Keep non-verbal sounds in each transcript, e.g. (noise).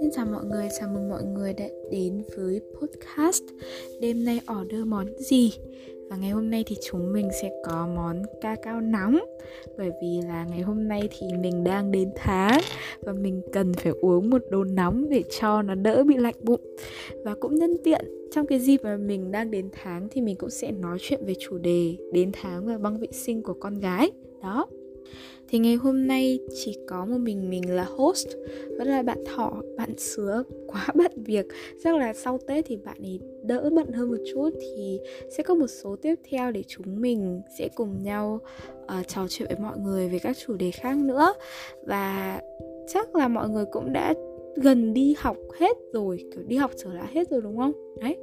Xin chào mọi người, chào mừng mọi người đã đến với podcast Đêm nay order món gì? Và ngày hôm nay thì chúng mình sẽ có món ca cao nóng. Bởi vì là ngày hôm nay thì mình đang đến tháng Và mình cần phải uống một đồ nóng để cho nó đỡ bị lạnh bụng. Và cũng nhân tiện trong cái dịp mà mình đang đến tháng thì mình cũng sẽ nói chuyện về chủ đề đến tháng và băng vệ sinh của con gái. Đó thì ngày hôm nay chỉ có một mình mình là host. Vẫn là bạn thỏ bạn sứa quá (laughs) bận việc. Chắc là sau Tết thì bạn ấy đỡ bận hơn một chút. Thì sẽ có một số tiếp theo để chúng mình sẽ cùng nhau uh, trò chuyện với mọi người về các chủ đề khác nữa. Và chắc là mọi người cũng đã gần đi học hết rồi. Kiểu đi học trở lại hết rồi đúng không? Đấy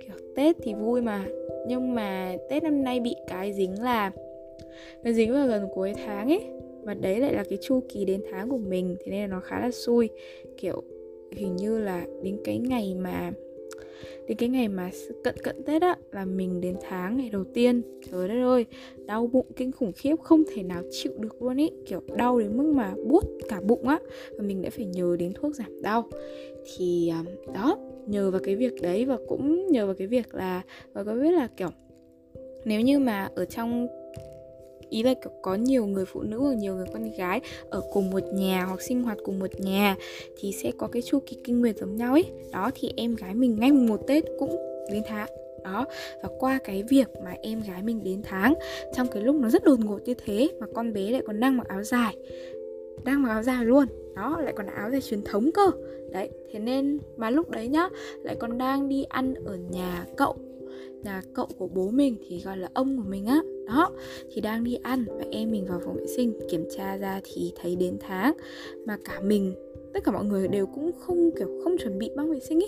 kiểu tết thì vui mà. Nhưng mà tết năm nay bị cái dính là nó dính vào gần cuối tháng ấy và đấy lại là cái chu kỳ đến tháng của mình, thế nên là nó khá là xui. Kiểu, hình như là đến cái ngày mà, đến cái ngày mà cận cận tết á, là mình đến tháng ngày đầu tiên. Trời đất ơi, đau bụng kinh khủng khiếp, không thể nào chịu được luôn ý. Kiểu, đau đến mức mà buốt cả bụng á. Và mình đã phải nhờ đến thuốc giảm đau. Thì à, đó, nhờ vào cái việc đấy và cũng nhờ vào cái việc là, và có biết là, kiểu, nếu như mà ở trong ý là có nhiều người phụ nữ hoặc nhiều người con gái ở cùng một nhà hoặc sinh hoạt cùng một nhà thì sẽ có cái chu kỳ kinh nguyệt giống nhau ấy. Đó, thì em gái mình ngay mùng một tết cũng đến tháng. Đó, và qua cái việc mà em gái mình đến tháng, trong cái lúc nó rất đột ngột như thế mà con bé lại còn đang mặc áo dài, đang mặc áo dài luôn. Đó, lại còn áo dài truyền thống cơ. Đấy, thế nên mà lúc đấy nhá, lại còn đang đi ăn ở nhà cậu nhà cậu của bố mình thì gọi là ông của mình á đó thì đang đi ăn và em mình vào phòng vệ sinh kiểm tra ra thì thấy đến tháng mà cả mình tất cả mọi người đều cũng không kiểu không chuẩn bị băng vệ sinh ý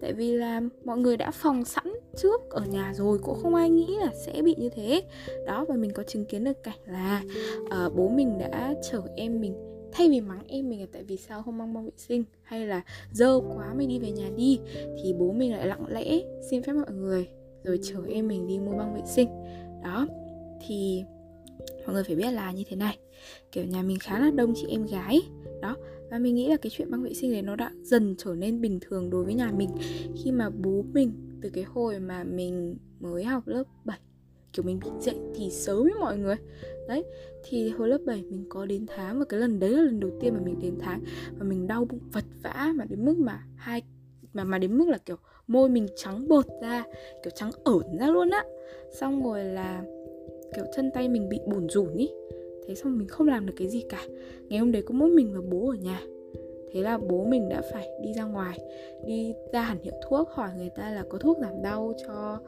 tại vì là mọi người đã phòng sẵn trước ở nhà rồi cũng không ai nghĩ là sẽ bị như thế. Đó và mình có chứng kiến được cảnh là uh, bố mình đã chở em mình thay vì mắng em mình là tại vì sao không mang băng vệ sinh? hay là dơ quá mày đi về nhà đi. Thì bố mình lại lặng lẽ xin phép mọi người rồi chở em mình đi mua băng vệ sinh. Đó thì mọi người phải biết là như thế này. Kiểu nhà mình khá là đông chị em gái, đó. Và mình nghĩ là cái chuyện băng vệ sinh đấy nó đã dần trở nên bình thường đối với nhà mình. Khi mà bố mình, từ cái hồi mà mình mới học lớp 7 kiểu mình bị dậy thì sớm với mọi người. Đấy, thì hồi lớp 7 mình có đến tháng và cái lần đấy là lần đầu tiên mà mình đến tháng và mình đau bụng vật vã mà đến mức mà hai, mà mà đến mức là kiểu môi mình trắng bột ra, kiểu trắng ẩn ra luôn á. Xong rồi là kiểu chân tay mình bị bủn rủn ý. Thế xong mình không làm được cái gì cả. Ngày hôm đấy có mỗi mình và bố ở nhà. Thế là bố mình đã phải đi ra ngoài, đi ra hẳn hiệu thuốc, hỏi người ta là có thuốc giảm đau cho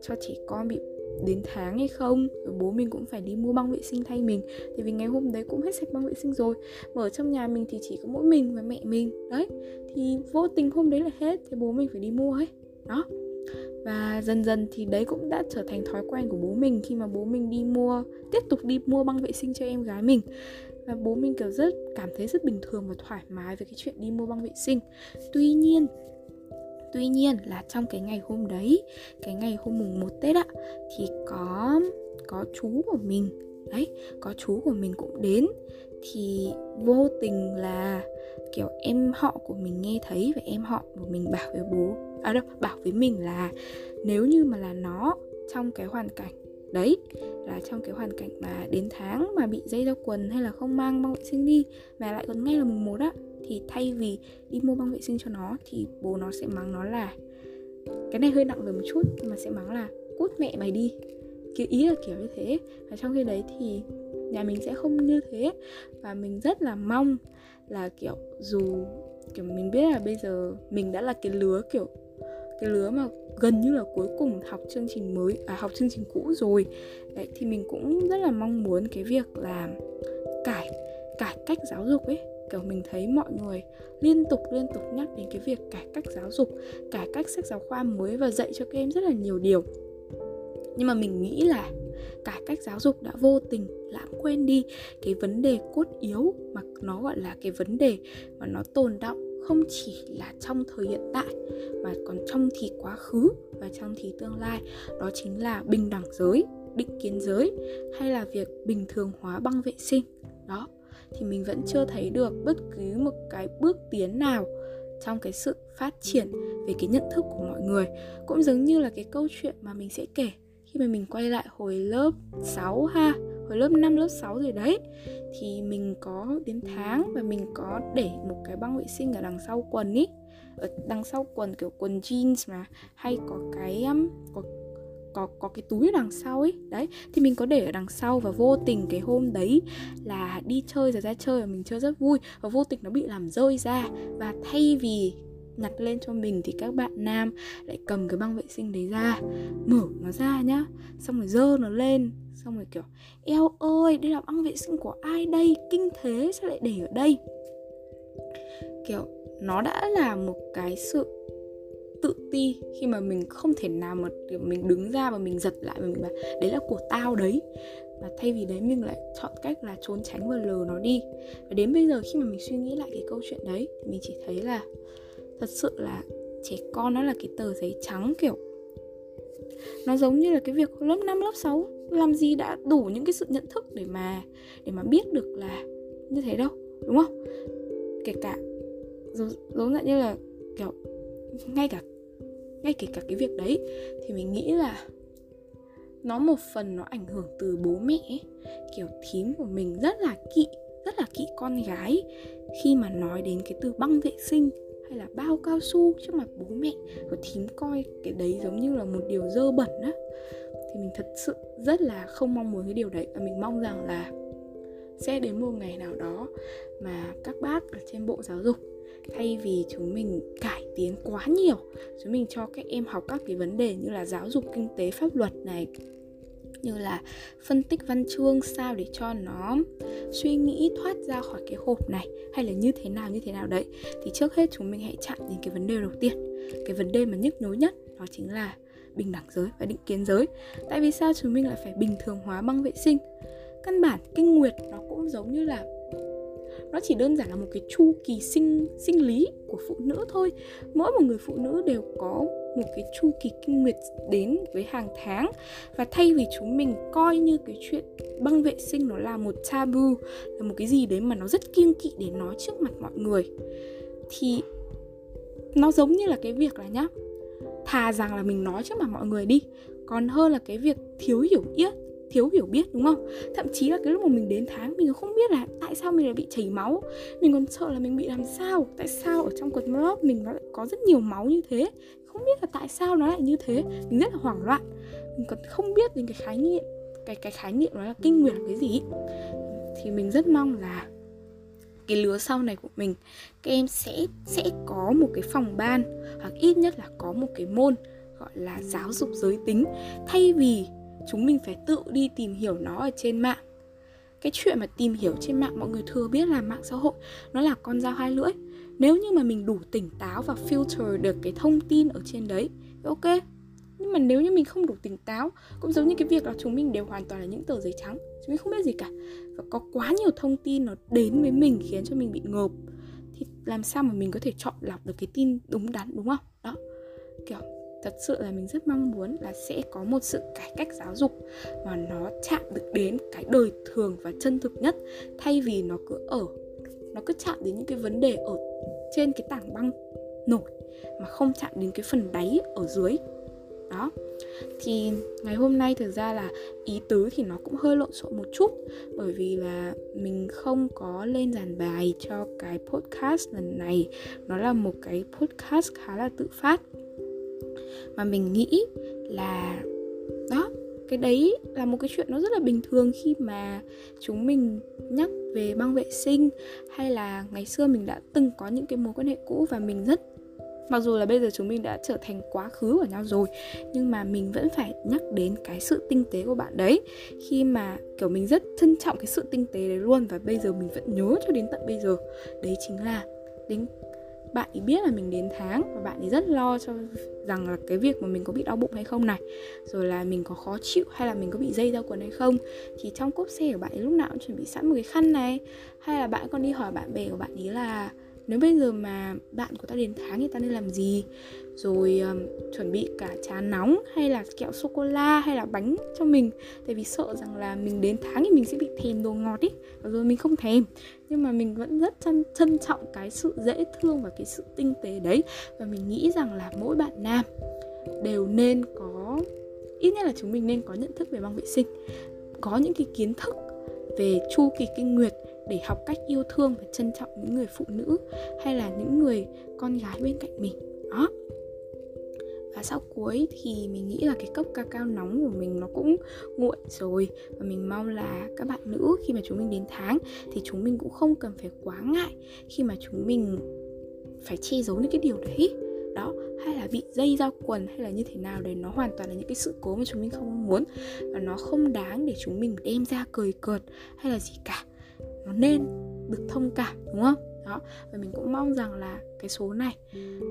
cho trẻ con bị đến tháng hay không. Rồi bố mình cũng phải đi mua băng vệ sinh thay mình. Tại vì ngày hôm đấy cũng hết sạch băng vệ sinh rồi. Mà ở trong nhà mình thì chỉ có mỗi mình và mẹ mình. Đấy, thì vô tình hôm đấy là hết, thì bố mình phải đi mua ấy. Đó và dần dần thì đấy cũng đã trở thành thói quen của bố mình khi mà bố mình đi mua, tiếp tục đi mua băng vệ sinh cho em gái mình. Và bố mình, kiểu, rất cảm thấy rất bình thường và thoải mái với cái chuyện đi mua băng vệ sinh. Tuy nhiên tuy nhiên là trong cái ngày hôm đấy, cái ngày hôm mùng 1 tết ạ thì có có chú của mình, đấy, có chú của mình cũng đến. Thì vô tình là, kiểu, em họ của mình nghe thấy và em họ của mình bảo với bố à đâu, bảo với mình là nếu như mà là nó trong cái hoàn cảnh, đấy, là trong cái hoàn cảnh mà đến tháng mà bị dây ra quần hay là không mang băng vệ sinh đi mà lại còn ngay là mùng một á, thì thay vì đi mua băng vệ sinh cho nó thì bố nó sẽ mắng nó là, cái này hơi nặng về một chút nhưng mà sẽ mắng là, cút mẹ mày đi. Kiểu ý là kiểu như thế. Và trong khi đấy thì nhà mình sẽ không như thế. Và mình rất là mong là kiểu dù, kiểu mình biết là bây giờ mình đã là cái lứa kiểu cái lứa mà gần như là cuối cùng học chương trình mới à học chương trình cũ rồi. Đấy, thì mình cũng rất là mong muốn cái việc là cải cải cách giáo dục ấy. Kiểu mình thấy mọi người liên tục liên tục nhắc đến cái việc cải cách giáo dục, cải cách sách giáo khoa mới và dạy cho các em rất là nhiều điều. Nhưng mà mình nghĩ là cải cách giáo dục đã vô tình lãng quên đi cái vấn đề cốt yếu mà nó gọi là cái vấn đề mà nó tồn động không chỉ là trong thời hiện tại, mà còn trong thì quá khứ và trong thì tương lai. Đó chính là bình đẳng giới, định kiến giới, hay là việc bình thường hóa băng vệ sinh. Đó, thì mình vẫn chưa thấy được bất cứ một cái bước tiến nào trong cái sự phát triển về cái nhận thức của mọi người. Cũng giống như là cái câu chuyện mà mình sẽ kể khi mà mình quay lại hồi lớp 6 ha hồi lớp 5, lớp 6 rồi đấy. Thì mình có đến tháng và mình có để một cái băng vệ sinh ở đằng sau quần ý. Ở đằng sau quần kiểu quần jeans mà hay có cái um, có có có cái túi ở đằng sau ấy đấy thì mình có để ở đằng sau và vô tình cái hôm đấy là đi chơi rồi ra chơi và mình chơi rất vui. Và vô tình nó bị làm rơi ra. Và thay vì nhặt lên cho mình thì các bạn nam lại cầm cái băng vệ sinh đấy ra, mở nó ra nhá, xong rồi dơ nó lên, xong rồi kiểu, eo ơi, đây là băng vệ sinh của ai đây? Kinh thế, sao lại để ở đây? Kiểu, nó đã là một cái sự tự ti khi mà mình không thể nào mà mình đứng ra và mình giật lại và mình bảo, đấy là của tao đấy. Và thay vì đấy mình lại chọn cách là trốn tránh và lờ nó đi. Và đến bây giờ khi mà mình suy nghĩ lại cái câu chuyện đấy thì mình chỉ thấy là thật sự là trẻ con nó là cái tờ giấy trắng kiểu nó giống như là cái việc lớp 5, lớp 6 làm gì đã đủ những cái sự nhận thức để mà để mà biết được là như thế đâu đúng không kể cả giống, giống như là kiểu ngay cả ngay kể cả cái việc đấy thì mình nghĩ là nó một phần nó ảnh hưởng từ bố mẹ ấy. kiểu thím của mình rất là kỵ rất là kỵ con gái khi mà nói đến cái từ băng vệ sinh hay là bao cao su trước mặt bố mẹ và thím coi cái đấy giống như là một điều dơ bẩn á. Thì mình thật sự rất là không mong muốn cái điều đấy, và mình mong rằng là sẽ đến một ngày nào đó mà các bác ở trên bộ giáo dục, thay vì chúng mình cải tiến quá nhiều, chúng mình cho các em học các cái vấn đề như là giáo dục, kinh tế, pháp luật này như là phân tích văn chương, sao để cho nó suy nghĩ, thoát ra khỏi cái hộp này, hay là như thế nào, như thế nào đấy. Thì trước hết chúng mình hãy chặn đến cái vấn đề đầu tiên. Cái vấn đề mà nhức nhối nhất đó chính là bình đẳng giới và định kiến giới. Tại vì sao chúng mình lại phải bình thường hóa băng vệ sinh? Căn bản kinh nguyệt nó cũng giống như là nó chỉ đơn giản là một cái chu kỳ sinh sinh lý của phụ nữ thôi. Mỗi một người phụ nữ đều có một cái chu kỳ kinh nguyệt đến với hàng tháng. Và thay vì chúng mình coi như cái chuyện băng vệ sinh nó là một tabu là một cái gì đấy mà nó rất kiêng kỵ để nói trước mặt mọi người, thì nó giống như là cái việc là nhá, thà rằng là mình nói trước mặt mọi người đi. Còn hơn là cái việc thiếu hiểu biết thiếu hiểu biết, đúng không? Thậm chí là cái lúc mà mình đến tháng, mình không biết là tại sao mình lại bị chảy máu. Mình còn sợ là mình bị làm sao, tại sao ở trong quần lót mình nó lại có rất nhiều máu như thế? Không biết là tại sao nó lại như thế. Mình rất là hoảng loạn. Mình còn không biết đến cái khái niệm, cái cái khái niệm đó là kinh nguyệt là cái gì thì mình rất mong là cái lứa sau này của mình, các em sẽ sẽ có một cái phòng ban hoặc ít nhất là có một cái môn gọi là giáo dục giới tính. Thay vì chúng mình phải tự đi tìm hiểu nó ở trên mạng. Cái chuyện mà tìm hiểu trên mạng, mọi người thừa biết là mạng xã hội, nó là con dao hai lưỡi. Nếu như mà mình đủ tỉnh táo và filter được cái thông tin ở trên đấy ok. Nhưng mà nếu như mình không đủ tỉnh táo, cũng giống như cái việc là chúng mình đều hoàn toàn là những tờ giấy trắng, chúng mình không biết gì cả. Và có quá nhiều thông tin nó đến với mình khiến cho mình bị ngợp, thì làm sao mà mình có thể chọn lọc được cái tin đúng đắn, đúng không? Đó, kiểu thật sự là mình rất mong muốn là sẽ có một sự cải cách giáo dục mà nó chạm được đến cái đời thường và chân thực nhất, thay vì nó cứ ở, nó cứ chạm đến những cái vấn đề ở trên cái tảng băng nổi mà không chạm đến cái phần đáy ở dưới. Đó. Thì ngày hôm nay thực ra là ý tứ thì nó cũng hơi lộn xộn một chút, bởi vì là mình không có lên giàn bài cho cái podcast lần này. Nó là một cái podcast khá là tự phát mà mình nghĩ là, đó, cái đấy là một cái chuyện nó rất là bình thường khi mà chúng mình nhắc về băng vệ sinh hay là ngày xưa mình đã từng có những cái mối quan hệ cũ và mình rất, mặc dù là bây giờ chúng mình đã trở thành quá khứ của nhau rồi, nhưng mà mình vẫn phải nhắc đến cái sự tinh tế của bạn đấy. Khi mà, kiểu, mình rất trân trọng cái sự tinh tế đấy luôn và bây giờ mình vẫn nhớ cho đến tận bây giờ, đấy chính là đến bạn ấy biết là mình đến tháng và bạn ấy rất lo cho rằng là cái việc mà mình có bị đau bụng hay không này, rồi là mình có khó chịu hay là mình có bị dây ra quần hay không. Thì trong cốp xe của bạn ấy lúc nào cũng chuẩn bị sẵn một cái khăn này, hay là bạn còn đi hỏi bạn bè của bạn ấy là nếu bây giờ mà bạn của ta đến tháng thì ta nên làm gì? Rồi um, chuẩn bị cả trà nóng hay là kẹo sô cô la hay là bánh cho mình. Tại vì sợ rằng là mình đến tháng thì mình sẽ bị thèm đồ ngọt ý rồi mình không thèm. Nhưng mà mình vẫn rất trân, trân trọng cái sự dễ thương và cái sự tinh tế đấy. Và mình nghĩ rằng là mỗi bạn nam đều nên có ít nhất là chúng mình nên có nhận thức về băng vệ sinh. Có những cái kiến thức về chu kỳ kinh nguyệt để học cách yêu thương và trân trọng những người phụ nữ hay là những người con gái bên cạnh mình. Đó. Và sau cuối thì mình nghĩ là cái cốc cacao nóng của mình nó cũng nguội rồi. Và mình mong là các bạn nữ khi mà chúng mình đến tháng thì chúng mình cũng không cần phải quá ngại khi mà chúng mình phải che giấu những cái điều đấy. Đó. Hay là bị dây ra quần hay là như thế nào đấy, nó hoàn toàn là những cái sự cố mà chúng mình không muốn. Và nó không đáng để chúng mình đem ra cười cợt hay là gì cả nó nên được thông cảm, đúng không? Đó, và mình cũng mong rằng là cái số này,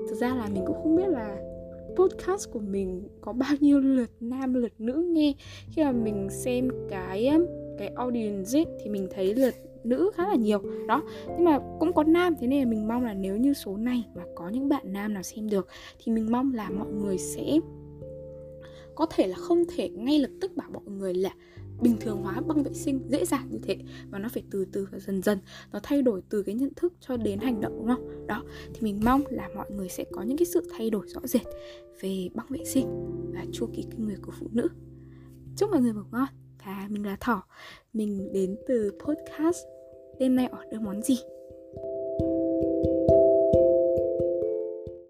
thực ra là mình cũng không biết là podcast của mình có bao nhiêu lượt nam, lượt nữ nghe. Khi mà mình xem cái um, cái audience thì mình thấy lượt nữ khá là nhiều. Đó, nhưng mà cũng có nam, thế nên là mình mong là nếu như số này mà có những bạn nam nào xem được, thì mình mong là mọi người sẽ có thể là không thể ngay lập tức bảo mọi người là bình thường hóa, băng vệ sinh, dễ dàng như thế. Và nó phải từ từ và dần dần, nó thay đổi từ cái nhận thức cho đến hành động, đúng không? Đó, thì mình mong là mọi người sẽ có những cái sự thay đổi rõ rệt về băng vệ sinh và chu kỳ kinh nguyệt của phụ nữ. Chúc mọi người ngủ ngon. Và mình là thỏ, mình đến từ podcast đêm nay ở đưa món gì?